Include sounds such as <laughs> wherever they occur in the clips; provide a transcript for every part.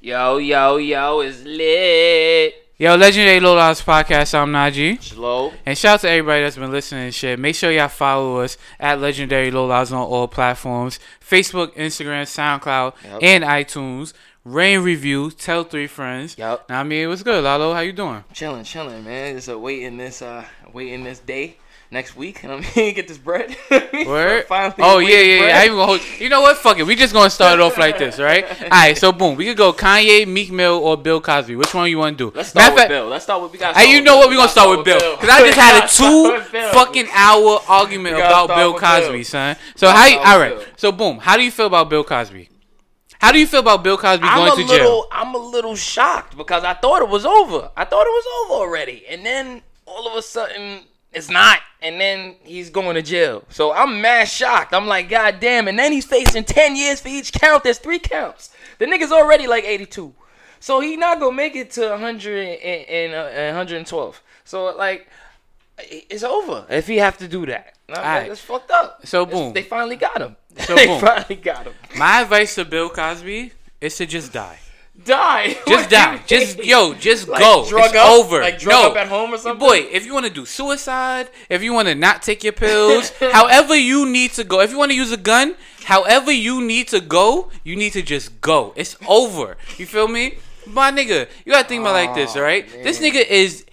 Yo, yo, yo, it's lit. Yo, Legendary Low Lives Podcast, I'm Najee. Slow. And shout out to everybody that's been listening and shit. Make sure y'all follow us at Legendary Low Lives on all platforms Facebook, Instagram, SoundCloud, Yep. and iTunes. Rain review, tell three friends. Yup. Now, I mean, what's good, Lalo? How you doing? Chilling, chilling, man. Just uh, waiting this, uh, waiting this day next week. You know what I mean? <laughs> Get this bread. <laughs> Word? Finally oh get yeah, this yeah, yeah. I even hold. You know what? Fuck it. We just gonna start it off like this, right? <laughs> All right. So boom, we could go Kanye, Meek Mill, or Bill Cosby. Which one you want to do? Let's start of with fact- Bill. Let's start with. We got. Hey, you know what? We're gonna start with Bill. Because I just had a two fucking hour argument about Bill Cosby, Bill. son. So how you, all right. Bill. So boom, how do you feel about Bill Cosby? How do you feel about Bill Cosby I'm going to little, jail? I'm a little shocked because I thought it was over. I thought it was over already, and then all of a sudden it's not, and then he's going to jail. So I'm mad shocked. I'm like, God damn! And then he's facing ten years for each count. There's three counts. The nigga's already like 82, so he not gonna make it to 100 and, and, uh, 112. So like, it's over if he have to do that. Like, Alright. That's fucked up. So, It's- boom. they finally got him. So, <laughs> they boom. finally got him. My advice to Bill Cosby is to just die. Die. Just <laughs> die. Just yo, just Like go. drug it's up? over. Like drug no. up at home or something? Boy, if you want to do suicide, if you want to not take your pills, <laughs> however you need to go. If you want to use a gun, however you need to go, you need to just go. It's over. You feel me? My nigga, you gotta think about it like this, all right? This nigga is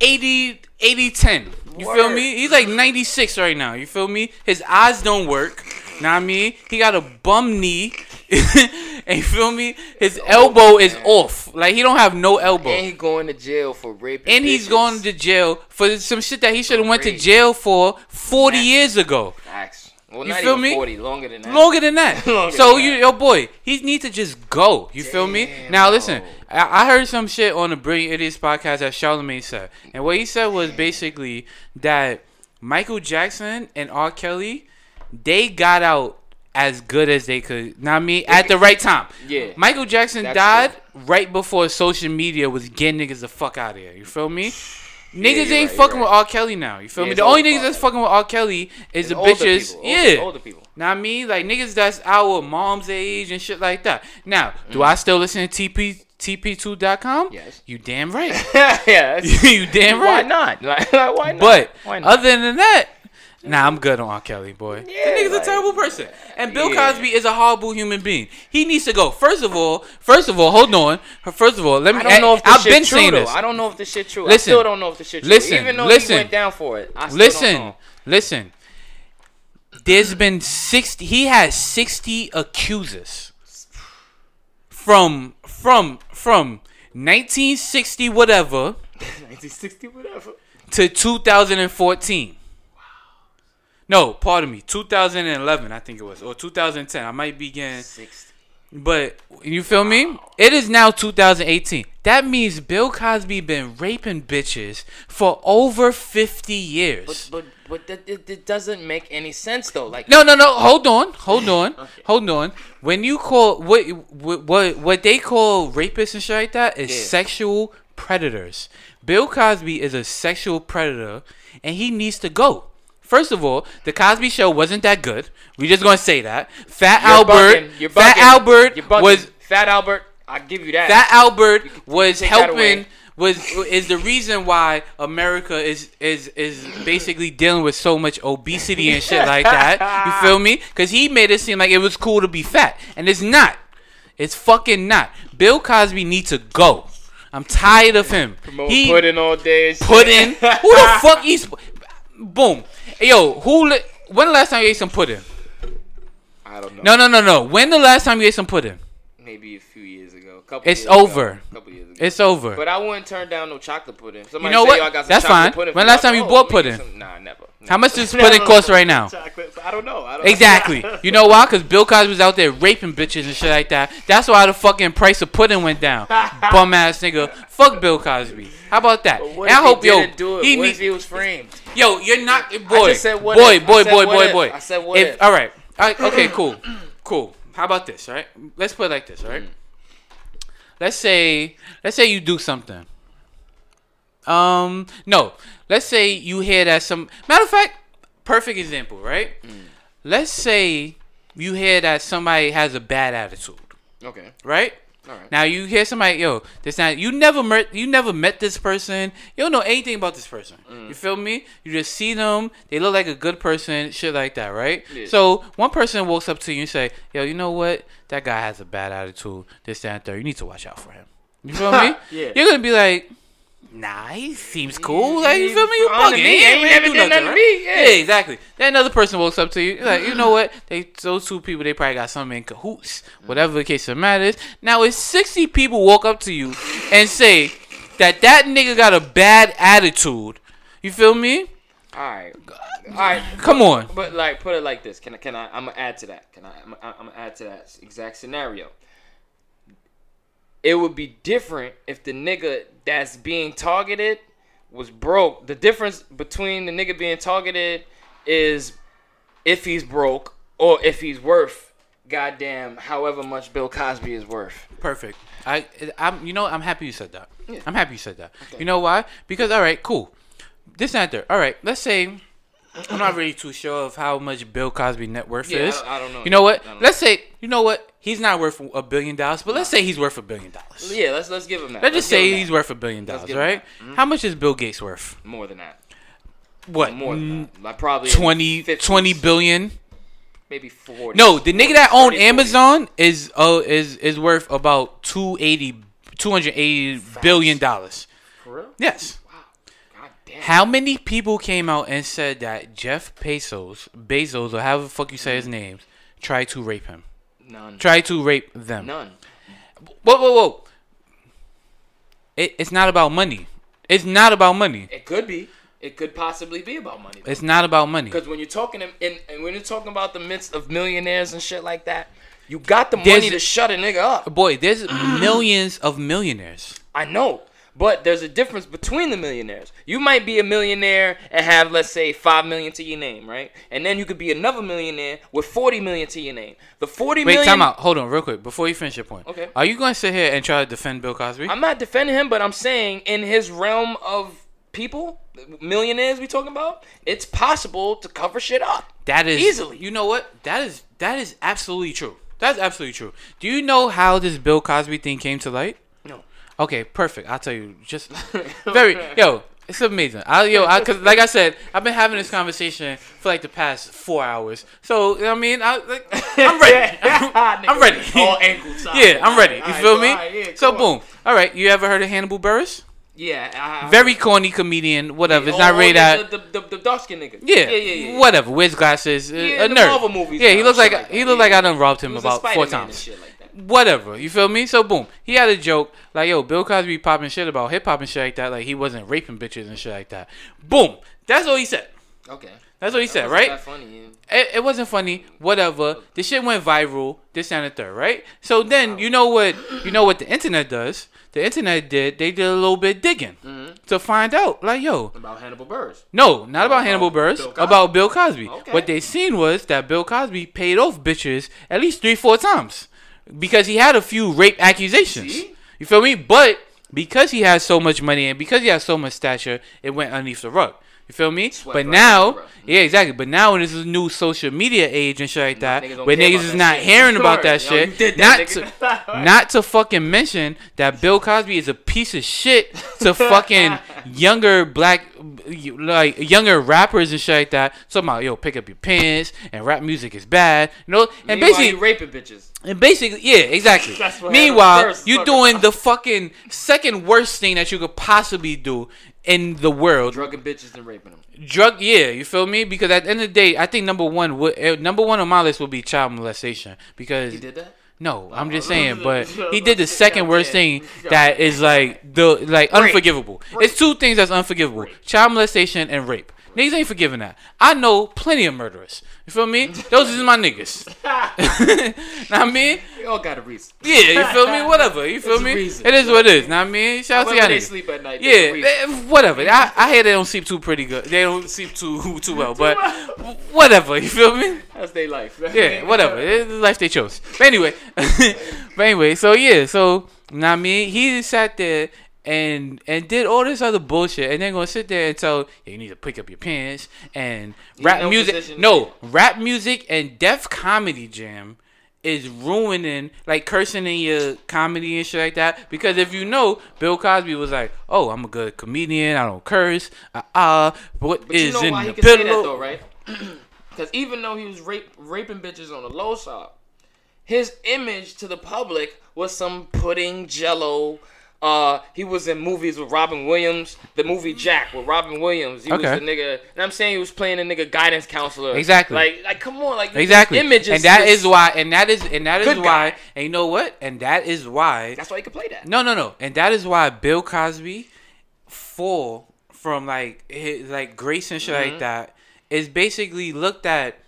80, 80 10. You feel me? He's like 96 right now. You feel me? His eyes don't work. Know what I mean? He got a bum knee. <laughs> and you feel me? His elbow is off. Like he don't have no elbow. And he going to jail for rape. And he's going to jail for some shit that he should have went to jail for 40 Facts. years ago. Facts. Well, You not feel me? 40, longer than that. Longer than that. <laughs> Longer so than you, that. yo, boy, he need to just go. You feel me? Now listen. I, I heard some shit on the Brilliant Idiots podcast that Charlamagne said, and what he said was basically that Michael Jackson and R. Kelly, they got out as good as they could. Not me at the right time. Yeah. Michael Jackson That's died true. right before social media was getting niggas the fuck out of here. You feel me? Niggas you're ain't right, fucking right. with R. Kelly now. You feel Yeah, me? The only niggas that's fucking with R. Kelly is the older bitches. people, yeah. older people. Know me. Like niggas that's our mom's age and shit like that. Now, do I still listen to TP TP2.com? Mm. Yes. You damn right. <laughs> yeah. <laughs> you damn right. Why not? <laughs> Like, why not? But why not? other than that, nah, I'm good on R. Kelly, boy. Yeah, that nigga's like- a terrible person. And Bill Yeah. Cosby is a horrible human being. He needs to go. First of all, first of all, hold on. First of all, let me. I don't know if this I've shit been true saying though. this. I don't know if this shit true. Listen. I still don't know if this shit true. Listen, Even though listen. he went down for it, I still listen, don't know. listen. There's been sixty. He has sixty accusers from from from 1960 whatever <laughs> 1960, whatever. to 2014. No, pardon me, 2011 I think it was, or 2010. I might be getting, 60. but you feel me? It is now 2018. That means Bill Cosby been raping bitches for over 50 years. But but but that, it, doesn't make any sense though. Like No, no, no. Hold on, hold on, <laughs> hold on. When you call what what what, what they call rapists and shit like that is Yeah. sexual predators. Bill Cosby is a sexual predator, and he needs to go. First of all, the Cosby Show wasn't that good. We're just gonna say that. Fat you're Albert, bugging, you're Fat bugging, Albert you're bugging. was Fat Albert. I give you that. Fat Albert was take that away. helping was is the reason why America is is is basically dealing with so much obesity and shit like that. You <laughs> feel me? Cuz he made it seem like it was cool to be fat, and it's not. It's fucking not. Bill Cosby needs to go. I'm tired of him. Promote he pudding all day. pudding. Who the <laughs> fuck eats? Boom. Yo, who? Li- when the last time you ate some pudding? I don't know. No, no, no, no. When the last time you ate some pudding? Maybe a few years couple It's ago. over. A couple ago. It's over. But I wouldn't turn down no chocolate pudding. Somebody know say, what? "Yo, I got some That's fine. pudding When last time you bought let me get pudding? some- Nah, never. How much <laughs> does pudding cost right now? Chocolate. I don't know. I don't know. Exactly. You know why? Because Bill Cosby was out there raping bitches and shit like that. That's why the fucking price of pudding went down. <laughs> Bum ass nigga. Fuck Bill Cosby. How about that? And I hope yo, do it? he what he was framed? yo, you're not boy, just said what boy, boy, boy, boy, boy. I said what. All right. All right. Okay. Cool. <clears throat> Cool. How about this? Right. Let's put it like this. All right. Mm. Let's say, let's say you do something. Um, no. Let's say you hear that some matter of fact, perfect example, right? Let's say you hear that somebody has a bad attitude, Okay. right? Alright. Now you hear somebody, yo, this not you never met you never met this person. You don't know anything about this person. Mm. You feel me? You just see them. They look like a good person, shit like that, right? Yeah. So one person walks up to you and say, yo, you know what? That guy has a bad attitude. This, that, and third. You need to watch out for him. You feel me? <laughs> Yeah. You're gonna be like. Nah, he seems cool. Like you feel me? You bugging. me. He ain't never do did nothing to me. Yeah. Yeah, exactly. Then another person walks up to you, like, you know what? They those two people, they probably got something in cahoots. Mm-hmm. Whatever the case of the matter is. Now, if sixty people walk up to you and say that that nigga got a bad attitude, you feel me? All right. All right. Come on. But like, put it like this. Can I? Can I? I'm gonna add to that. Can I? I'm, I'm gonna add to that exact scenario. It would be different if the nigga that's being targeted was broke. The difference between the nigga being targeted is if he's broke or if he's worth goddamn however much Bill Cosby is worth. Perfect. I, I'm, you know, I'm happy you said that. Yeah. I'm happy you said that. Okay. You know why? Because all right, cool. This there. All right, let's say I'm not really too sure of how much Bill Cosby net worth Yeah, is. I- I don't know. You know what? Don't know. Let's say you know what he's not worth a billion dollars, but let's say he's worth a billion dollars. Yeah, let's let's give him that. Let's just say he's worth a billion dollars, right? Mhm. How much is Bill Gates worth? more than that. What? More than that. Like probably in 20, 50s, 20 billion? maybe forty. No, the nigga that owned 40. Amazon is uh is is worth about 280 280 billion dollars. For real? Yes. Wow. God damn. How many people came out and said that Jeff Bezos, Bezos, or however the fuck you say his name, tried to rape him? None. Tried to rape them. None. Whoa, whoa, whoa. It, it's not about money. It's not about money. It could be. It could possibly be about money. It's not about money. Because when you're talking in, in, and when you're talking about the midst of millionaires and shit like that, you got the money to shut a nigga up. Boy, there's millions of millionaires. I know. But there's a difference between the millionaires. You might be a millionaire and have, let's say, five million to your name, right? And then you could be another millionaire with forty million to your name. The forty Wait, million- time out. Hold on, real quick, before you finish your point. Okay. Are you going to sit here and try to defend Bill Cosby? I'm not defending him, but I'm saying in his realm of people, millionaires we talking about, it's possible to cover shit up. That is Easily. You know what? That is that is absolutely true. That's absolutely true. Do you know how this Bill Cosby thing came to light? Okay, perfect. I'll tell you. Just <laughs> very yo. It's amazing. I yo, I, cause like I said, I've been having this <laughs> conversation for like the past four hours. So I mean, I like, <laughs> I'm ready. I'm ready. All ankle size. Yeah, I'm ready. You feel me? so boom. All right. You ever heard of Hannibal Buress? Yeah. Very corny comedian. Whatever. It's not rated the, the, the, dark skin nigga. Yeah, Yeah, yeah, yeah. Whatever. Wears glasses. Yeah, a nerd. Yeah, he looks like, he looked like I done robbed him about four times. That. Whatever. You feel me? So boom, he had a joke like, "Yo, Bill Cosby popping shit about hip hop and shit like that. Like he wasn't raping bitches and shit like that." Boom. That's all he said. Okay. That's what he said, Wasn't right? That funny. yeah. It, it wasn't funny. Whatever. This shit went viral. This and the third, right? So then you know what? You know what the internet does? The internet did. They did a little bit digging Mm-hmm. to find out. Like, yo, About Hannibal Buress. no, not about About Hannibal Buress. Bill About Bill Cosby. Okay. What they seen was that Bill Cosby paid off bitches at least three, four times because he had a few rape accusations. See? You feel me? But because he has so much money and because he has so much stature, it went underneath the rug. You feel me? Swept but now, rug. yeah, exactly. But now in this new social media age and shit like that, niggas where niggas is not shit. hearing about that Yo, shit, that, not to, <laughs> not to fucking mention that Bill Cosby is a piece of shit to <laughs> fucking younger black, like younger rappers and shit like that. Talking about yo, pick up your pants and rap music is bad, you know. And Meanwhile, basically, raping bitches. and basically, yeah, exactly. Meanwhile, you fuck. doing the fucking second worst thing that you could possibly do in the world. Drugging bitches and raping them. Drug, yeah, you feel me? Because at the end of the day, I think number one would eh, number one on my list would be child molestation. Because He did that? No, I'm just Oh. saying, <laughs> but <laughs> he did the second worst thing that is like the like unforgivable. It's two things that's unforgivable: child molestation and rape. Niggas ain't forgiving that. I know plenty of murderers. You feel me? Those is my niggas. <laughs> <laughs> what I mean? We all got a reason. Yeah, you feel me? Whatever. You feel It's me? reason. It is what it is. What I mean? Shout out to y'all they niggas. sleep at night. Yeah, there's a reason. eh, whatever. I, I hear they don't sleep too pretty good. They don't sleep too <laughs> too well, but whatever. You feel me? That's their life. Yeah, whatever. It's the life they chose. But anyway, but anyway, so yeah, so what I mean, he sat there and and did all this other bullshit, and then gonna sit there and tell you need to pick up your pants and rap no music. position. No, rap music and Def Comedy Jam is ruining like cursing in your comedy and shit like that. Because if you know, Bill Cosby was like, "Oh, I'm a good comedian. I don't curse." Uh, uh what But is you know in why the he could say that pillow? though, right? <clears throat> Because even though he was rape, raping bitches on the low side, his image to the public was some pudding jello. Uh, he was in movies with Robin Williams. The movie Jack with Robin Williams. He Okay. was the nigga. And I'm saying he was playing a nigga guidance counselor. Exactly. Like, like come on, like Exactly. Image is and that is why. And that is. And that is why. guy. And you know what? And that is why. That's why he could play that. No, no, no. And that is why Bill Cosby full from like his like grace and shit Mm-hmm. like that is basically looked at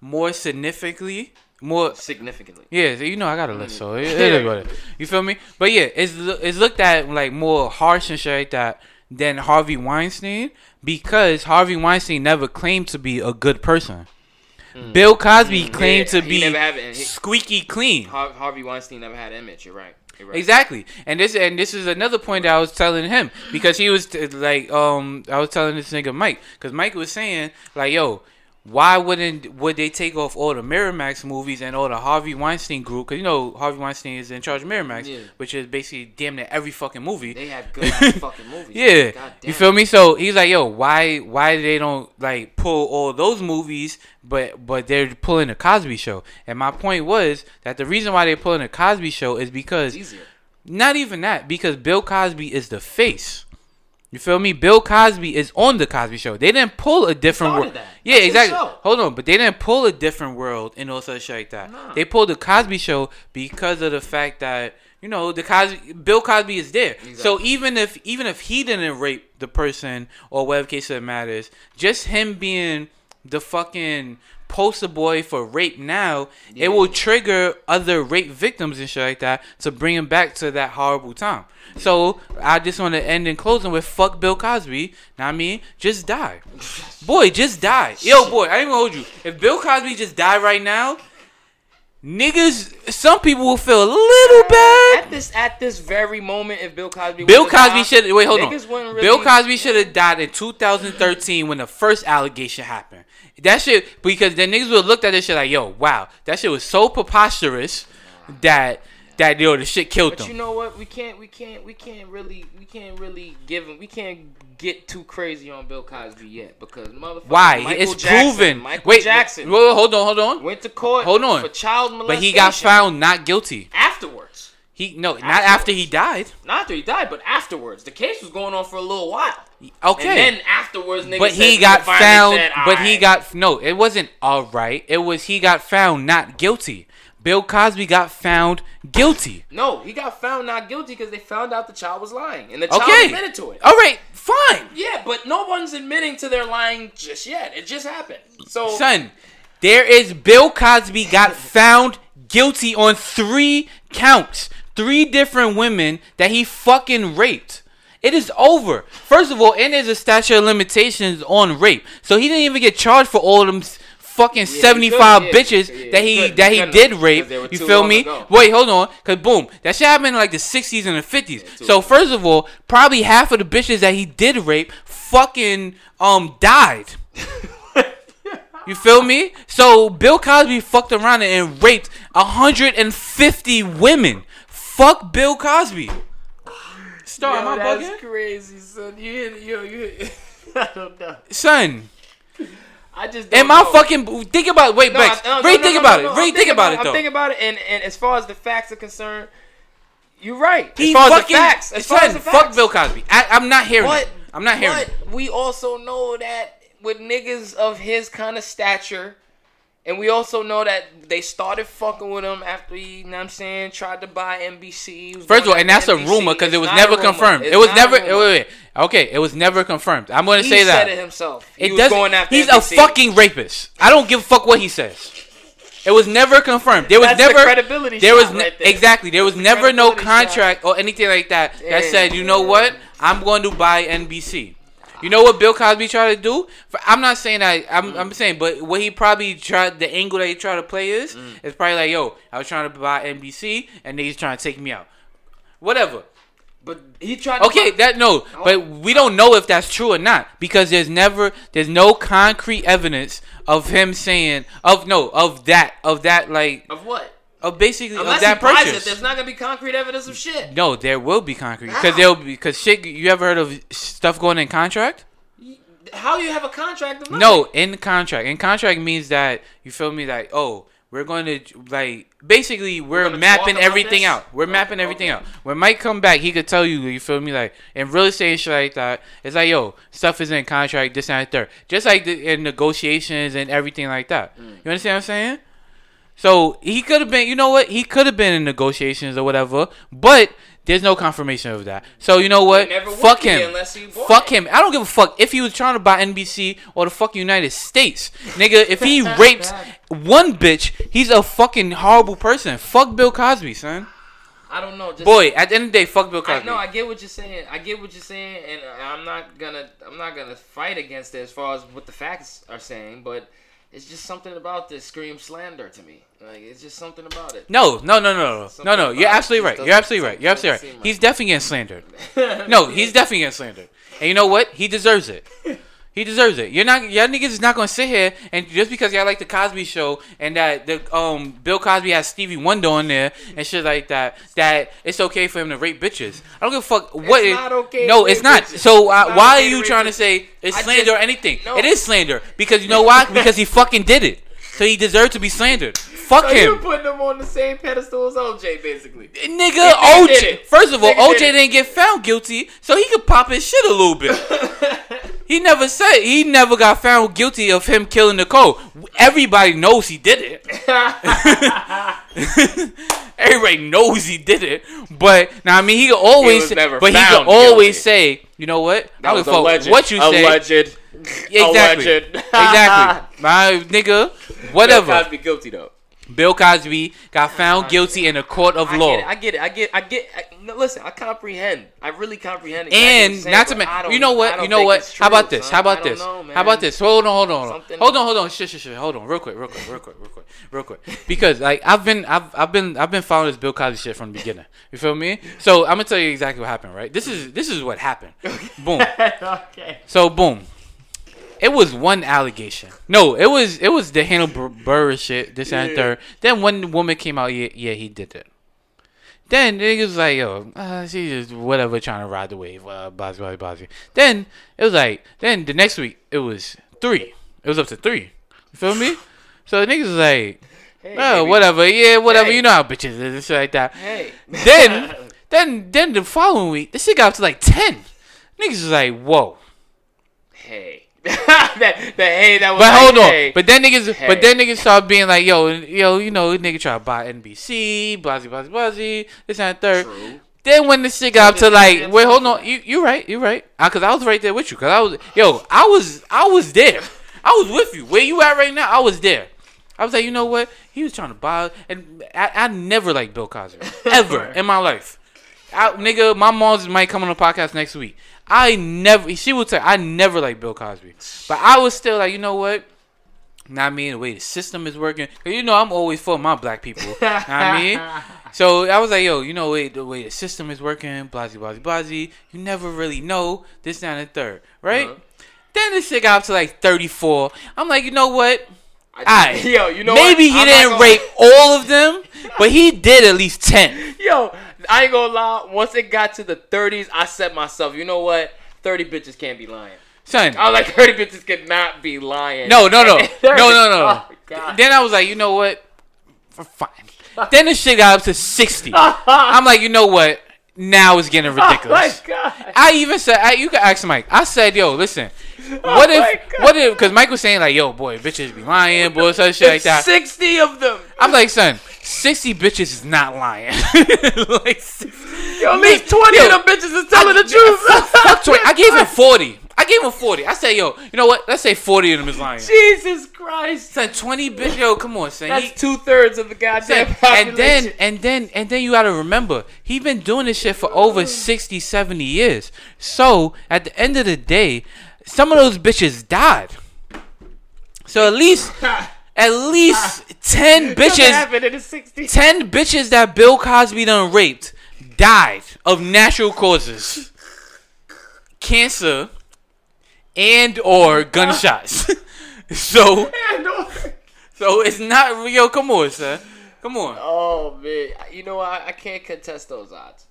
more significantly more Significantly. yeah, you know I got a list, so it, it Yeah. is what it. You feel me? But yeah, it's it's looked at like more harsh and shit like that than Harvey Weinstein because Harvey Weinstein never claimed to be a good person. Bill Cosby claimed Mm. Yeah, to be never have it. He- squeaky clean. Harvey Weinstein never had image. You're right. You're right. Exactly, and this and this is another point that I was telling him because he was t- like, um, I was telling this nigga Mike because Mike was saying like, yo, why wouldn't would they take off all the Miramax movies and all the Harvey Weinstein group? Because you know Harvey Weinstein is in charge of Miramax, Yeah. which is basically damn near every fucking movie. They have good <laughs> fucking movies. Yeah, you feel me? So he's like, yo, why why they don't like pull all those movies, but but they're pulling the Cosby Show? And my point was that the reason why they're pulling the Cosby Show is because It's easier. not even that, because Bill Cosby is the face. You feel me? Bill Cosby is on the Cosby Show. They didn't pull a different world. that. Yeah, That's exactly. Hold on, but they didn't pull a different world and all such shit like that. Nah. They pulled the Cosby Show because of the fact that you know the Cosby Bill Cosby is there. So even if even if he didn't rape the person or whatever case it matters, just him being the fucking poster boy for rape now, Yeah. it will trigger other rape victims and shit like that to bring him back to that horrible time. So I just want to end in closing with fuck Bill Cosby. Now I mean, just die, boy, just die. Yo, boy, I ain't gonna hold you. If Bill Cosby just died right now, niggas, some people will feel a little bad. At this at this very moment, if Bill Cosby Bill Cosby should wait. Hold on. really- Bill Cosby should have died in 2013 when the first allegation happened. That shit because the niggas would looked at this shit like, yo, wow, that shit was so preposterous that that yo the shit killed But you know what? We can't. We can't. We can't really. We can't really give him. We can't get too crazy on Bill Cosby yet because motherfucker. Why? Michael it's Jackson, proven. Michael wait, Jackson wait, hold on, hold on. went to court. Hold on. for child molestation. But he got found not guilty. afterwards. He no, not after he died. Not after he died, but afterwards. The case was going on for a little while. Okay. And then afterwards, niggas but he got found. said, but he got no. It wasn't all right. It was he got found not guilty. Bill Cosby got found guilty. No, he got found not guilty because they found out the child was lying, and the child Okay. admitted to it. All right, fine. Yeah, but no one's admitting to their lying just yet. It just happened. So Son, there is Bill Cosby got <laughs> found guilty on three counts. Three different women that he fucking raped. It is over. First of all, and there's a statute of limitations on rape. So he didn't even get charged for all of them fucking he 75 couldn't, yeah, bitches yeah, that he that he did rape. You feel me? ago. Wait, hold on. Cause boom, that shit happened in like the 60s and the 50s. too so first of all, probably half of the bitches that he did rape fucking um died. <laughs> You feel me? So Bill Cosby fucked around and raped 150 women. Fuck Bill Cosby. Star, am I that's bugging? crazy, son. You hit, yo, you hit. <laughs> I don't know. Son, I just don't am I know. fucking think about wait, No, Bex, I- no, no, really no, think no, about no, it. no. Really I'm think thinking about it I'm thinking about it, and, and as far as the facts are concerned, you're right. As He far as fucking the facts, as far son, as the fuck. Bill Cosby. I, I'm not hearing But it. I'm not hearing but it. we also know that with niggas of his kind of stature, and we also know that they started fucking with him after he, you know what I'm saying, tried to buy NBC. First of all, and that's after a rumor because it was never confirmed. It's It was never. Wait, wait. Okay, it was never confirmed. I'm gonna He say that. He said it himself. He It was going after he's NBC. a fucking rapist. I don't give a fuck what he says. It was never confirmed. There was That's the never credibility There was ne- right there. exactly. There was never no credibility shot. contract or anything like that that said, you know what, I'm going to buy NBC. You know what Bill Cosby tried to do? I'm not saying that. I'm, I'm saying, but what he probably tried, the angle that he tried to play is, Mm. is probably like, yo, I was trying to buy NBC, and niggas trying to take me out. Whatever. But he tried. To Okay, that no, but we don't know if that's true or not because there's never there's no concrete evidence of him saying of no of that of that like of what? Of basically Unless of that purchase. it, there's not gonna be concrete evidence of shit. no, there will be concrete because there'll be because shit. You ever heard of stuff going in contract? How you have a contract? No, in contract. In contract means that you feel me like oh. We're going to like basically we're, gonna mapping everything this? out. We're Okay, mapping everything okay. out. When Mike come back, he could tell you. You feel me like in real estate shit like that. It's like yo, stuff is in contract. This and that, third. Just like the, in negotiations and everything like that. Mm. You understand what I'm saying? So he could have been, you know what? He could have been in negotiations or whatever, but there's no confirmation of that. So you know what? Never Fuck him. unless Fuck it. him. I don't give a fuck if he was trying to buy NBC or the fucking United States, nigga. If he <laughs> raped one bitch, he's a fucking horrible person. Fuck Bill Cosby, son. I don't know. Just, Boy, at the end of the day, fuck Bill Cosby. No, I get what you're saying. I get what you're saying, and I'm not gonna. I'm not gonna fight against it as far as what the facts are saying, but it's just something about this scream slander to me. Like it's just something about it. No, no, no, no, no, no, no. You're absolutely right. You're absolutely right. You're absolutely right. He's right. definitely getting slandered. <laughs> No, he's definitely getting slandered. And you know what? He deserves it. <laughs> He deserves it. You're not y'all niggas is not gonna sit here and just because y'all like the Cosby show and that the um Bill Cosby has Stevie Wonder on there and shit like that, that it's okay for him to rape bitches. I don't give a fuck what It's it- not okay No, it's not. bitches. So uh, It's not why okay are you trying to say it's I slander just- or anything? no. It is slander because you know why? <laughs> because he fucking did it. So he deserved to be slandered. Fuck So him. you're putting him on the same pedestal as OJ, basically. Nigga, OJ. First of all, OJ didn't get found guilty, so he could pop his shit a little bit. <laughs> he never said he never got found guilty of him killing Nicole. Everybody knows he did it. <laughs> Everybody knows he did it. But now, I mean, he could always, never but he could always guilty. say, you know what? I That don't was alleged. what you say. Alleged. Exactly. Alleged. exactly. <laughs> My nigga, Bill whatever. Cosby guilty though. Bill Cosby got found guilty in a court of I law. get it. I get it. I get. I get. I, no, listen, I comprehend. I really comprehend. exactly And saying, not to mention, you know what? You know what? it's How about this? son. How about this? know. How about this? Hold on, hold on, hold on, Something- hold on, hold on. Shit, shit, shit. Hold on, real quick, real quick, real quick, real quick, real quick, real quick. Because like I've been, I've, I've been, I've been following this Bill Cosby shit from the beginning. You feel me? So I'm gonna tell you exactly what happened. Right? This is, this is what happened. <laughs> Boom. <laughs> okay. So boom. It was one allegation. No, it was it was the Hannah Bur- Buress shit. This and third. Then one woman came out. Yeah, yeah, he did it. Then niggas was like, yo, uh, she just whatever trying to ride the wave. Uh, blah, blah, blah. Then it was like, then the next week it was three. It was up to three. You feel me? So the niggas was like, Hey, oh, baby. whatever, yeah, whatever. Hey. You know how bitches is and shit like that. Hey. Then, <laughs> then, then the following week, this shit got up to like ten. Niggas was like, whoa. hey. <laughs> that, that hey that was. But like, hold on. hey. But then niggas, Hey. but then niggas started being like, yo, yo, you know, nigga try to buy NBC, blah, blah, blah, blah, this and third. True. Then when the shit got up to like, wait, hold on, you you right, you right, Uh, cause I was right there with you, cause I was, yo, I was, I was there, I was with you. Where you at right now? I was there. I was like, you know what? He was trying to buy, and I, I never liked Bill Cosby <laughs> ever in my life. I, nigga, my mom's might come on the podcast next week. I never, she would say, I never liked Bill Cosby, but I was still like, you know what? Not me, the way the system is working, you know, I'm always for my black people. I mean? <laughs> So I was like, yo, you know, wait, the way the system is working, blasey, blasey, blasey. You never really know this, that, and third, right? Uh-huh. Then this shit got up to like 34. I'm like, you know what? I. <laughs> Yo, you know Maybe what? he I'm didn't gonna- rape all of them, but he did at least 10. <laughs> Yo, I ain't gonna lie. Once it got to the 30s, I said myself, you know what? 30 bitches can't be lying. Son, I was like, 30 bitches cannot be lying. No, no, no, <laughs> no, no, no. Oh, then I was like, you know what? For fine. Then the shit got up to 60. I'm like, you know what? Now it's getting <laughs> Oh my ridiculous. God. I even said, I, you can ask Mike. I said, yo, listen. What <laughs> Oh if, what if, because Mike was saying, like, yo, boy, bitches be lying, boy, such shit like that. 60 of them. I'm like, son, 60 bitches is not lying. <laughs> like, 60. Yo, at least 20 Yo, of them bitches is telling the truth. <laughs> Fuck 20. I gave him 40. I gave him 40. I said, yo, you know what? Let's say 40 of them is lying. Jesus Christ. Son, 20 bitch, yo, come on, son. That's two thirds of the goddamn Son, population. and then and then and then you gotta remember he's been doing this shit for over 60 70 years so at the end of the day some of those bitches died so at least <laughs> at least 10 bitches in the 60s? 10 bitches that bill cosby done raped died of natural causes cancer and or <laughs> gunshots <laughs> so uh, so it's not real. come on son Come on. Oh man, you know I, I can't contest those odds.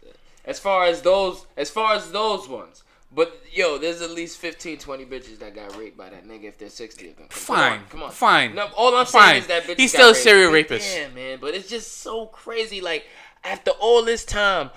As far as those, as far as those ones. But yo, there's at least 15, 20 bitches that got raped by that nigga if there's 60 of them. Come Fine, on, come on. fine, No, all I'm fine. saying is that bitch He's got still a raped. serial rapist. Yeah, man, but it's just so crazy. Like after all this time,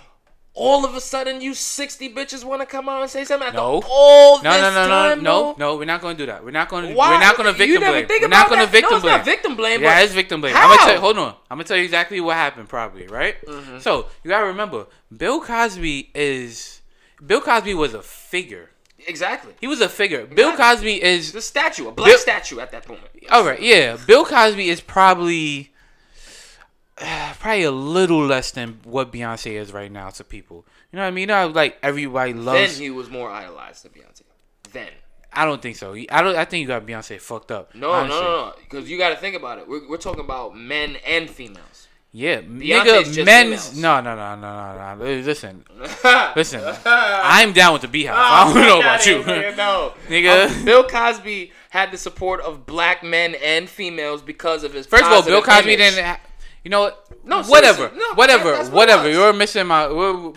all of a sudden you 60 bitches want to come out and say something after No. all No, this no, no, no, time, no, though? no. We're not gonna do that. We're not gonna. Why? We're not gonna victim blame. We're not gonna victim No, it's blame. not victim blame, Yeah, it's victim blame. how? I'm gonna tell you. Hold on. I'm gonna tell you exactly what happened. Probably right. Mm-hmm. So you gotta remember, Bill Cosby is. Bill Cosby was a figure. Exactly. He was a figure. Bill Cosby is. The statue, a black Bill- statue at that point. All right. Yeah. Bill Cosby is probably. <sighs> Probably a little less than what Beyonce is right now to people. You know what I mean? You know, like everybody loves. Then he was more idolized than Beyonce. Then. I don't think so. I don't. I think you got Beyonce fucked up. No, honestly. no, no, no. Because you got to think about it. We're, we're talking about men and females. Yeah, Beyonce's nigga, just men's. females. No, no, no, no, no, no. Listen, <laughs> listen. I'm down with the BeyHive. I don't know about you, No, <laughs> Nigga. Um, Bill Cosby had the support of black men and females because of his. First of all, Bill positive Cosby image. didn't. Ha- you know what? No, whatever, seriously, no, whatever, that- that's what it whatever. was. You're missing my.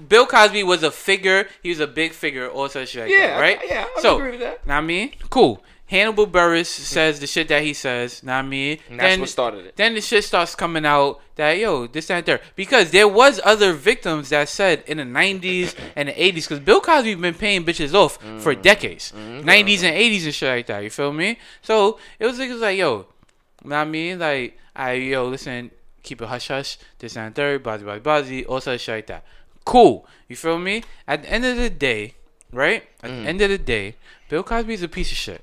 Bill Cosby was a figure. He was a big figure. All such shit. Like Yeah, that, right? yeah, I so, agree with that. I mean, cool. Hannibal Buress says the shit that he says. Know what I mean, And that's what started it. Then the shit starts coming out that yo, this that, and there, because there was other victims that said in the '90s and the '80s, because Bill Cosby been paying bitches off Mm-hmm. for decades, '90s and '80s and shit like that. You feel me? So it was, it was like yo, know what I mean, like I yo, listen, keep it hush hush, this and third, buzzy buzzy buzzy, all such shit like that. Cool. You feel me? At the end of the day, right? At Mm. the end of the day, Bill Cosby's a piece of shit.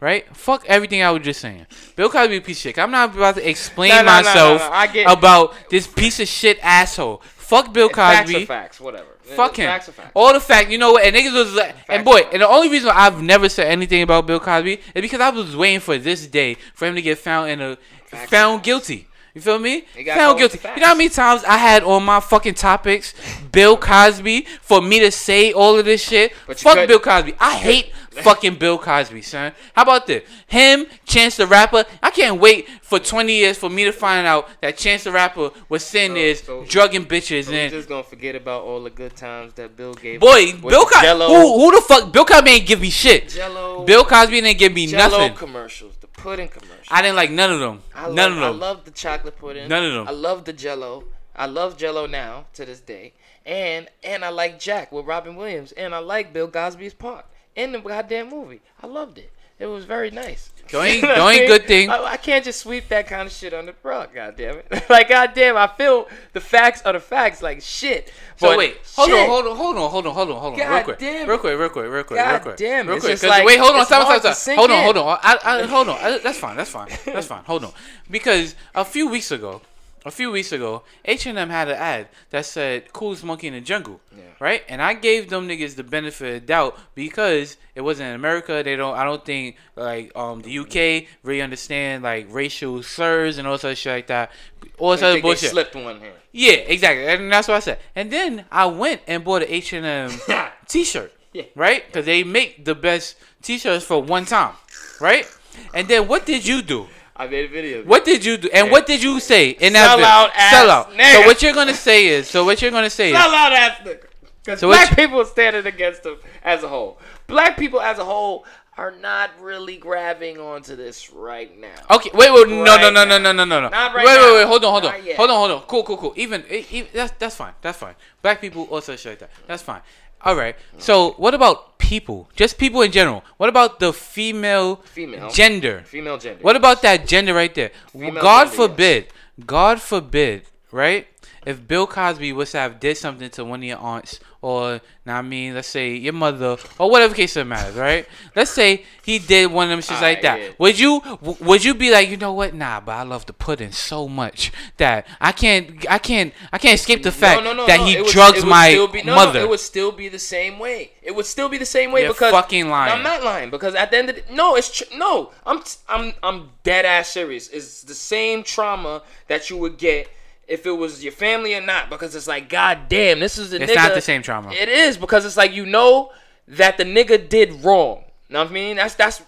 Right? Fuck everything I was just saying. Bill Cosby a piece of shit. I'm not about to explain No, no, myself no, get- about this piece of shit asshole. Fuck Bill Cosby. are facts, whatever. Fuck him. Facts facts. All the fact, you know what? And niggas was like, and boy, and the only reason I've never said anything about Bill Cosby is because I was waiting for this day for him to get found in a Facts found facts. guilty. You feel me? Found guilty. You know how many times I had on my fucking topics Bill Cosby for me to say all of this shit? But Fuck couldn't. Bill Cosby. I hate <laughs> fucking Bill Cosby, son. How about this? Him, Chance the Rapper. I can't wait for 20 years for me to find out that Chance the Rapper was sitting So- so- drugging bitches So and just gonna forget about all the good times that Bill gave. Boy, Bill Cosby. Who, who the fuck? Bill Cosby ain't give me shit. Jello, Bill Cosby didn't give me Jello nothing. commercials, pudding commercials. I didn't like none of them. I love, none of I love the chocolate pudding. None of them. I love the Jello. I love Jello now to this day, and and I like Jack with Robin Williams, and I like Bill Cosby's part in the goddamn movie. I loved it. It was very nice. Only- You know I mean? good thing- I, I can't just sweep that kind of shit under the rug. Goddamn it! like goddamn, I feel the facts are the facts. Like shit. So But wait, hold shit, on, hold on, hold on, hold on, hold on, hold on, real quick, damn real quick, real quick, real quick, God real quick, damn, real quick. just 'cause- like- wait, hold on, stop, stop, stop. Hold on, hold on. I, I, hold on. I, that's fine. That's fine. That's fine. Hold on, because a few weeks ago, a few weeks ago, H and M had an ad that said "coolest monkey in the jungle," Yeah. right? And I gave them niggas the benefit of doubt because it wasn't in America. They don't. I don't think like um the UK really understand like racial slurs and all such shit like that. All other think they bullshit. slipped one here. Yeah, exactly, and that's what I said. And then I went and bought an H and M <laughs> T-shirt, Yeah. right? Because they make the best T-shirts for one time, right? And then what did you do? I made a video. What did you do? And what did you say in that Sell video? out ass Sell out. nigga. So what you're gonna say is, so what you're gonna say is, Sell out ass nigga. Because So black you- people are standing against them as a whole. Black people as a whole are not really grabbing onto this right now. Okay, wait, wait, no, no, Right no, no, now. no, no, no, no. Not right wait, now. wait, wait, hold on, hold on, yet. hold on, hold on. Cool, cool, cool. Even, eh, e- e- that's that's fine, that's fine. Black people also shit like that. That's fine. All right. So what about people? Just people in general. What about the female, Female. gender? Female gender. What about that gender right there? Female God gender, forbid, God forbid, right? If Bill Cosby was to have did something to one of your aunts, or now I mean, let's say your mother, or whatever case it matters, right? Let's say he did one of them shits like that. yeah. Would you w- would you be like, you know what? Nah, but I love the pudding so much that I can't I can't I can't escape the fact No, no, no, that he would- drugs it would my be- mother. It would still be the same way. It would still be the same way You're because fucking lying. I'm not lying because at the end of the no, it's tr- no. I'm t- I'm I'm dead ass serious. It's the same trauma that you would get if it was your family or not because it's like god damn, this is the It's nigga. not the same trauma. It is because it's like you know that the nigga did wrong. You know what I mean? That's that's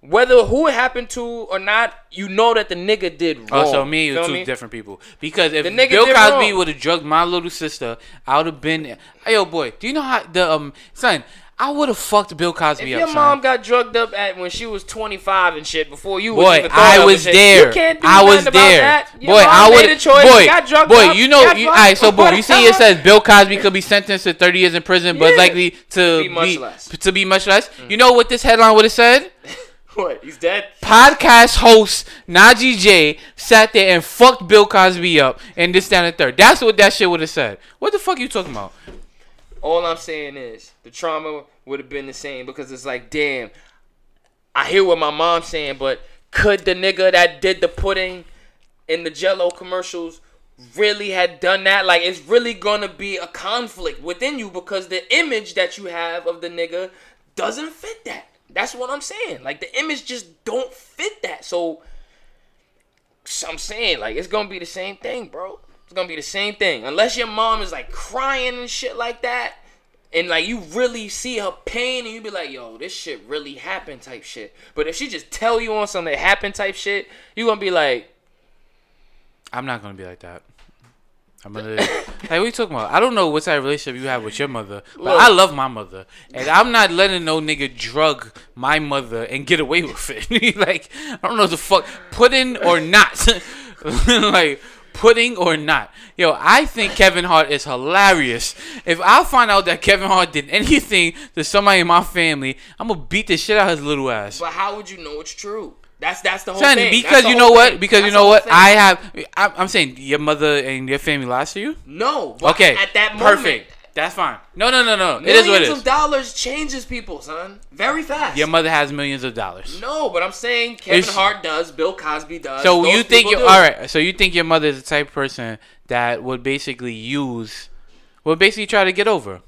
whether who it happened to or not, you know that the nigga did wrong. Oh, so me and you two me? different people. Because if The nigga Bill Cosby would have drugged my little sister, I would have been. Hey, yo, boy, do you know how the um son? I would have fucked Bill Cosby If up. your son. mom got drugged up at when she was 25 and shit before you Boy, was even I was there. You can't do I was there. Boy, I would. Boy, got drugged boy, up, you know, you, all right. So, boy, you see, it says Bill Cosby could be sentenced to 30 years in prison, but Yeah. likely to Be much less. Mm. to be much less. You know what this headline would have said? <laughs> What? He's dead. Podcast host Najee J sat there and fucked Bill Cosby up and this, that, and third. That's what that shit would have said. What the fuck you talking about? All I'm saying is the trauma would have been the same because it's like, damn, I hear what my mom's saying, but could the nigga that did the pudding in the Jello commercials really had done that? Like, it's really gonna be a conflict within you because the image that you have of the nigga doesn't fit that. That's what I'm saying. Like, the image just don't fit that. So, I'm saying, like, it's gonna be the same thing, bro. It's gonna be the same thing. Unless your mom is like crying and shit like that, and like you really see her pain, and you be like, yo, this shit really happened type shit. But if she just tell you on something that happened type shit, you gonna be like, I'm not gonna be like that. I'm gonna. hey, what you talking about? I don't know what type of relationship you have with your mother, but Look. I love my mother, and I'm not letting no nigga drug my mother and get away with it. <laughs> like I don't know the fuck, pudding or not, <laughs> like pudding or not. Yo, I think Kevin Hart is hilarious. If I find out that Kevin Hart did anything to somebody in my family, I'm gonna beat the shit out of his little ass. but how would you know it's true? That's that's the whole Son, thing. That's because you know what? thing. Because you know what? thing. I have. I'm, I'm saying your mother and your family lies to you. no. Okay. At that moment, perfect. That's fine. No, no, no, no. It is millions what it of is. dollars changes people, son. Very fast. Your mother has millions of dollars. No, but I'm saying Kevin It's- Hart does, Bill Cosby does. So those you think people you do. all right? So you think your mother is the type of person that would basically use, would basically try to get over.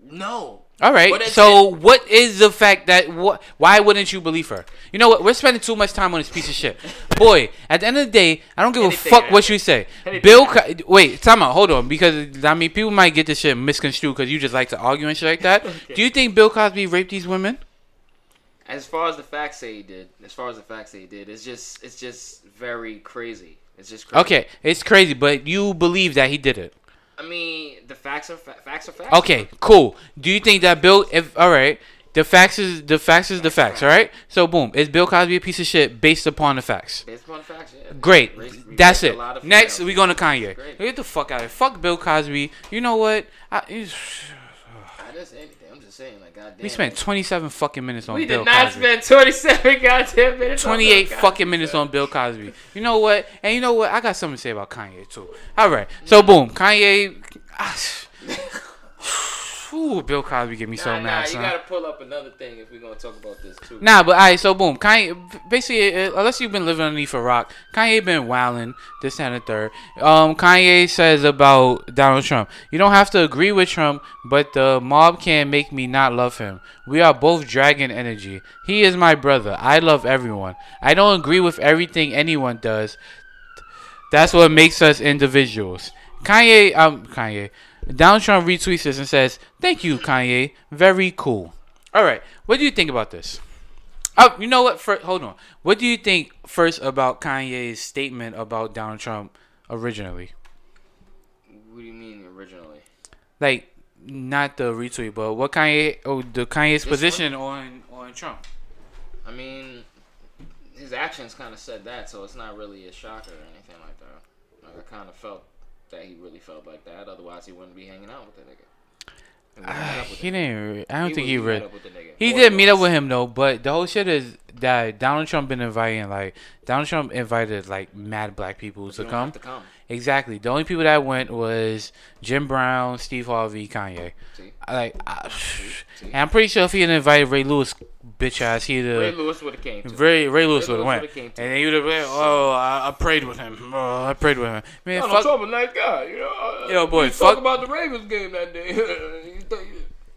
No. All right. So what is the fact that what? Why wouldn't you believe her? You know what? We're spending too much time on this piece of shit. <laughs> Boy, at the end of the day, I don't give Anything a fuck what you say. Anything Bill, Co- wait, time out. Hold on, because I mean, people might get this shit misconstrued because you just like to argue and shit like that. <laughs> Do you think Bill Cosby raped these women? As far as the facts say he did, as far as the facts say he did, it's just it's just very crazy. It's just crazy. Okay, it's crazy, but you believe that he did it. I mean, the facts are fa- facts are facts. Okay, cool. Do you think that Bill? If all right, the facts is the facts is the facts. All right. So boom, is Bill Cosby a piece of shit based upon the facts? Based upon the facts, yeah. Great. We That's it. a lot of Next, we going to Kanye. Get the fuck out of here. Fuck Bill Cosby. You know what? I, I didn't say anything. I'm just saying, like, goddamn. we spent 27 fucking minutes on We Bill did not Cosby. spend 27 <laughs> goddamn minutes. on 28 Bill fucking minutes on Bill Cosby. You know what? And you know what? I got something to say about Kanye too. All right. So boom, Kanye. Ah, Ooh, Bill Cosby get me Nah, so nah, mad, you son. gotta pull up another thing if we're gonna talk about this too. Nah, but alright, so boom, Kanye. Basically, uh, unless you've been living underneath a rock, Kanye been wilding this and the third. Um, Kanye says about Donald Trump, you don't have to agree with Trump, but the mob can't make me not love him. We are both dragon energy. He is my brother. I love everyone. I don't agree with everything anyone does. That's what makes us individuals. Kanye, um, Kanye, Donald Trump retweets this and says, "Thank you, Kanye. Very cool." All right, what do you think about this? Oh, you know what? First, hold on. What do you think first about Kanye's statement about Donald Trump originally? What do you mean originally? Like, not the retweet, but what Kanye? Oh, the Kanye's This position on on Trump. I mean, his actions kind of said that, so it's not really a shocker or anything like that. Like I kind of felt that he really felt like that. Otherwise, he wouldn't be hanging out with the nigga. He wouldn't ah, meet up with He didn't. re- I don't He think he meet read. up with the nigga. He did meet up with him though, but the whole shit is that Donald Trump been inviting like Donald Trump invited like mad black people to come. to come. Exactly. The only people that went was Jim Brown, Steve Harvey, Kanye. See, Like, I, see. and I'm pretty sure if he had invited Ray Lewis, bitch ass, he'd Ray. Lewis would have came. To. Ray, Ray Lewis would have went, would've came to and then he would have been. Oh, I, I prayed with him. Oh, I prayed with him. Man, Donald fuck. Trump a nice guy, you know. Yo, boy, fuck- talk about the Ravens game that day. <laughs>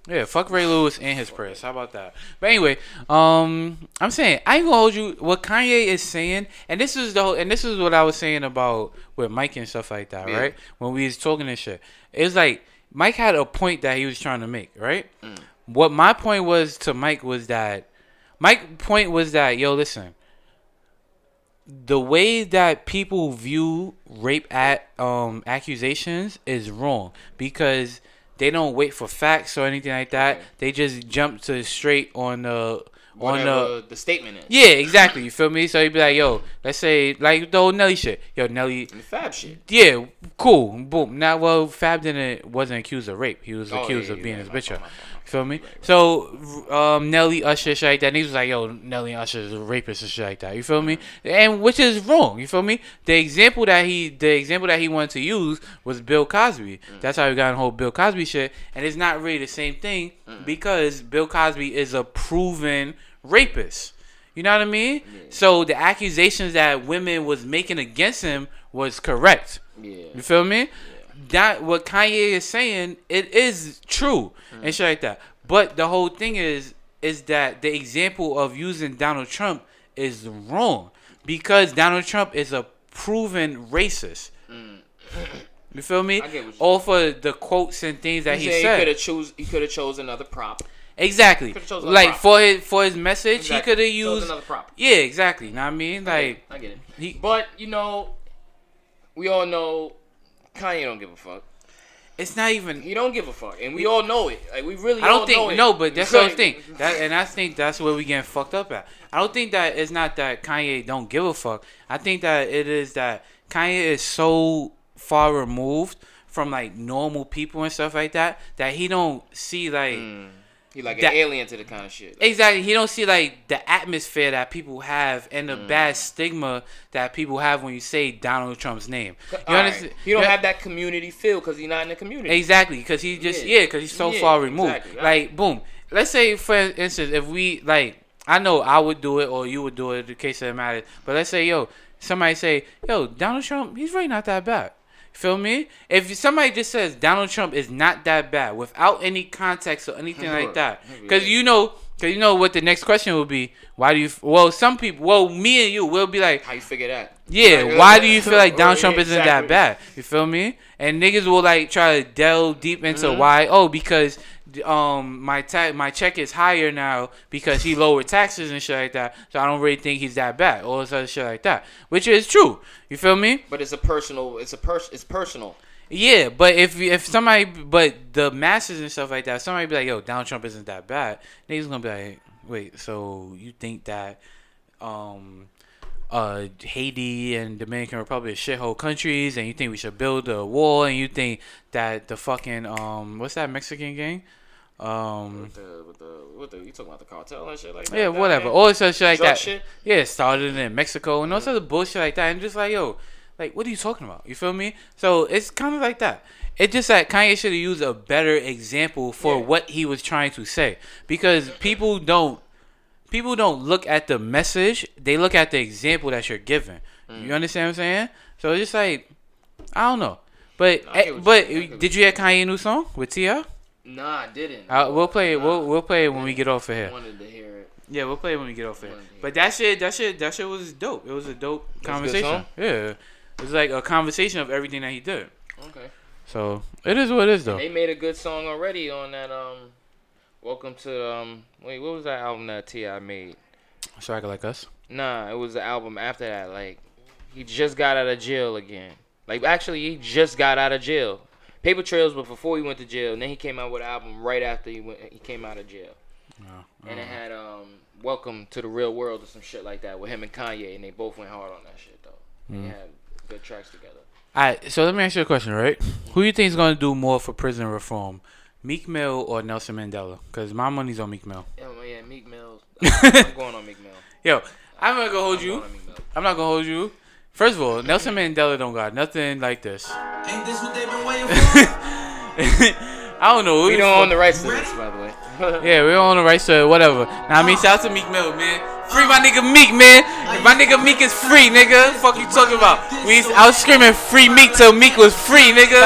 Yeah, fuck Ray Lewis and his press. How about that? But anyway, um, I'm saying I ain't gonna hold you. What Kanye is saying, and this is the whole, and this is what I was saying about with Mike and stuff like that, Yeah. right? When we was talking and shit, it's like Mike had a point that he was trying to make, right? What my point was to Mike was that my point was that yo, listen. The way that people view rape at um accusations is wrong because they don't wait for facts or anything like that. They just jump to straight on the on the the statement is. yeah, exactly. You feel me? So you'd be like, yo, let's say like the old Nelly shit. Yo, Nelly, And the fab shit. yeah, cool, boom. Now, well, Fab didn't wasn't accused of rape. He was Oh, accused yeah, of yeah, being yeah, his my bitch. fault, my fault, my You feel me? So, um, Nelly, Usher, shit like that. Niggas was like, yo, Nelly Usher is a rapist and shit like that. You feel me? And which is wrong. You feel me? The example that he, the example that he wanted to use was Bill Cosby. That's how we got in whole Bill Cosby shit. And it's not really the same thing because Bill Cosby is a proven rapist. You know what I mean? So the accusations that women was making against him was correct. Yeah. You feel me? That what Kanye is saying, it is true and shit like that. But the whole thing is, is that the example of using Donald Trump is wrong because Donald Trump is a proven racist. You feel me? I get what you- All for the quotes and things that He he said he could have chose. He could have chose another prop. Exactly. Another Like prop. for his for his message, Exactly. he could have used. another prop. Yeah, exactly. Know what I mean? Like I get it. he. But you know, we all know Kanye don't give a fuck. It's not even. He don't give a fuck, and we all know it. Like we really. I don't think no, but that's I'm <laughs> Like, saying. That and I think that's where we getting fucked up at. I don't think that it's not that Kanye don't give a fuck. I think that it is that Kanye is so far removed from like normal people and stuff like that that he don't see like mm. He like That- an alien to the kind of shit. exactly he don't see like the atmosphere that people have and Mm. the bad stigma that people have when you say Donald Trump's name. You right. understand? He don't you- have that community feel because he's not in the community. Exactly, because he just Yeah. yeah, because he's so Yeah, far removed. exactly. Like, boom. Let's say, for instance, if we like, I know I would do it or you would do it. in The case of the matter, but let's say, yo, somebody say, yo, Donald Trump, he's really not that bad. Feel me? If somebody just says Donald Trump is not that bad without any context or anything like that, because you know, because you know what the next question will be. Why do you? Well, some people, well, me and you will be like, How you figure that? yeah, Like, why do you feel like <laughs> Donald Trump isn't exactly. that bad? You feel me? And niggas will like try to delve deep into Mm-hmm. why. Oh, because um my ta- my check is higher now because he lowered taxes and shit like that. So I don't really think he's that bad. All this other shit like that, which is true. You feel me? But it's a personal. It's a pers. It's personal. Yeah, but if if somebody, but the masses and stuff like that, somebody be like, "Yo, Donald Trump isn't that bad." Niggas gonna be like, "Wait, so you think that um uh Haiti and Dominican Republic are shithole countries, and you think we should build a wall, and you think that the fucking um what's that Mexican gang? Um With the, with the, with the, you talking about the cartel and shit like that? yeah, whatever. there? All this shit like Drug that. shit? Yeah, it started in Mexico and all this other bullshit like that. And just like, yo, like, what are you talking about? You feel me? So it's kind of like that. It just that Kanye should have used a better example for Yeah. what he was trying to say because people don't people don't look at the message; they look at the example that you're giving. Mm. You understand what I'm saying? So it's just like I don't know, but get eh, but you- I get what did you hear Kanye new song with T.I.? Nah, I didn't. Uh, we'll play it. We'll we'll play it when we get off of here. wanted to hear it. Yeah, we'll play it when we get off it. Wanted to hear But that shit, that shit, that shit was dope. It was a dope That's a good conversation. song? Yeah, it was like a conversation of everything that he did. Okay. So it is what it is, though. They made a good song already on that. Um, Welcome to um. Wait, what was that album that T.I. made? Swagger like us. Nah, it was the album after that. Like, he just got out of jail again. Like, actually, he just got out of jail. Paper Trails was before he went to jail, and then he came out with an album right after he went. He came out of jail, and it had um Welcome to the Real World or some shit like that with him and Kanye, and they both went hard on that shit though. They had good tracks together. All right, so let me ask you a question, right? Who you think is gonna do more for prison reform, Meek Mill or Nelson Mandela? Because my money's on Meek Mill. Yeah, man, yeah, Meek Mills. <laughs> I'm going on Meek Mill. Yo, I'm not gonna hold I'm you. going on Meek Mill. I'm not gonna hold you. First of all, Nelson Mandela don't got nothing like this. Ain't this what they've been waiting for? <laughs> I don't know. who <laughs> We don't own the rights to this, by the way. Yeah, we don't own the right side, whatever. Now, I mean, shout out to Meek Mill, man. Free my nigga Meek, man. If my nigga Meek is free, nigga. Fuck you talking about? We, I was screaming free Meek till Meek was free, nigga.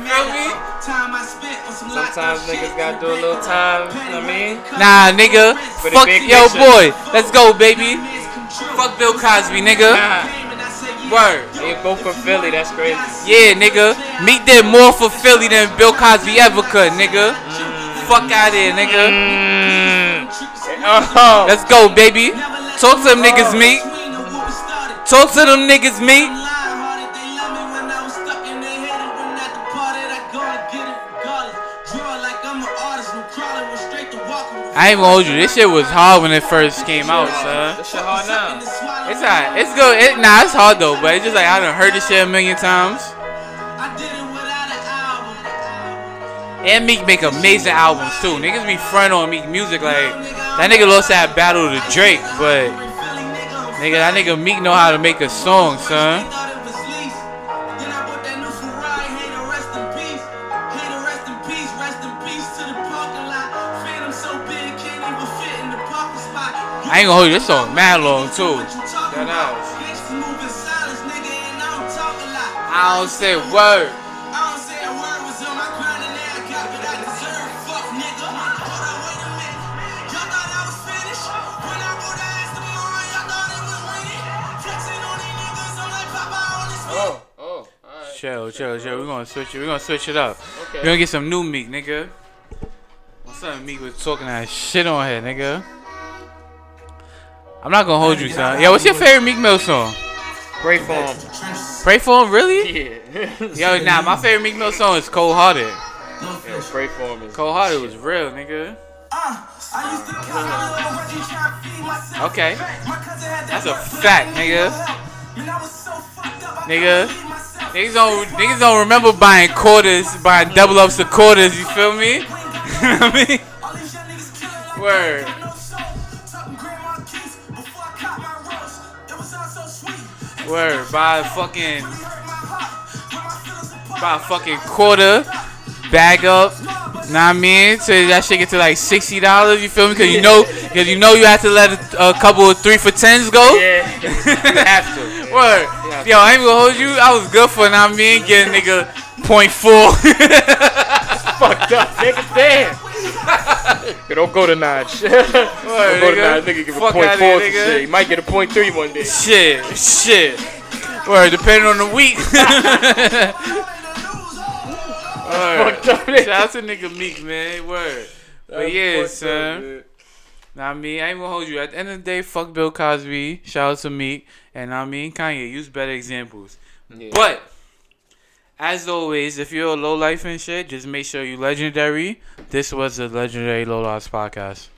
Feel me? Time I spent on some Sometimes niggas gotta do a little time. You know what I mean? Nah, nigga. Fuck, yo, boy. Let's go, baby. Fuck Bill Cosby, nigga. Nah, Word. they both from Philly. That's crazy. Yeah, nigga. Meek did more for Philly than Bill Cosby ever could, nigga. Fuck out here, nigga. Mm. Oh. Let's go, baby. Talk to them niggas, me. Talk to them niggas, me. I ain't gonna hold you. This shit was hard when it first came out, son. This shit hard now. It's alright. It's good. It, nah, it's hard though, but it's just like I done heard this shit a million times. I did it without an album. And Meek make amazing albums too. Niggas be front on Meek music like that nigga lost that battle to Drake, but nigga that nigga Meek know how to make a song, son. I ain't gonna hold you. This song mad long too. What you That ass. Gangsta move in silence, nigga, and I don't talk a lot. I don't say word. I don't say a word was on my grind and now I got what I deserve. Fuck nigga. Hold on, wait a minute. Y'all thought I was finished? When I go to ask tomorrow, y'all thought it was winning. Flexing on these niggas, I'm like Papa on this Oh, oh, alright. Chill, chill, chill. We're gonna switch it. We're gonna switch it up. Okay. We're gonna get some new meat, nigga. What's up, Meek was talking that shit on here, nigga. I'm not gonna hold you, son. Yo, what's your favorite Meek Mill song? Great form. Pray for him, really? <laughs> Yeah. Yo, nah, my favorite Meek Mill song is Cold Hearted. yeah, great for is. Cold Hearted was real, nigga. I used to count my little Reggie trying to feed myself. Okay. My cousin had that That's a fact, nigga. no help. Man, I was so fucked up, I Nigga. couldn't feed myself. Niggas don't niggas don't remember buying quarters, buying double ups to quarters, you feel me? <laughs> you know what I mean? All these young niggas killing like Word. Feelings apart. buy a fucking quarter, bag up. Nah, I mean, so that shit get to like sixty dollars. You feel me? Cause you know, cause you know you have to let a, a couple of three for tens go. Yeah, you have to. <laughs> Word. Yo, I ain't gonna hold you. I was good for. Nah, I mean, getting nigga point four. <laughs> Fucked up, nigga. Damn. <laughs> Don't go to notch. <laughs> Don't go to notch. Nigga give a Fuck point four. here, nigga. shit. You might get a point three one day. shit, shit. Word, depending on the week. Word. Shout out to nigga Meek, man. Word. But yeah, son. Nah, I mean, I ain't gonna hold you. At the end of the day, fuck Bill Cosby. Shout out to Meek. And I mean, Kanye, use better examples. Yeah. But, as always, if you're a low life and shit, just make sure you legendary. This was the Legendary Low Lives Podcast.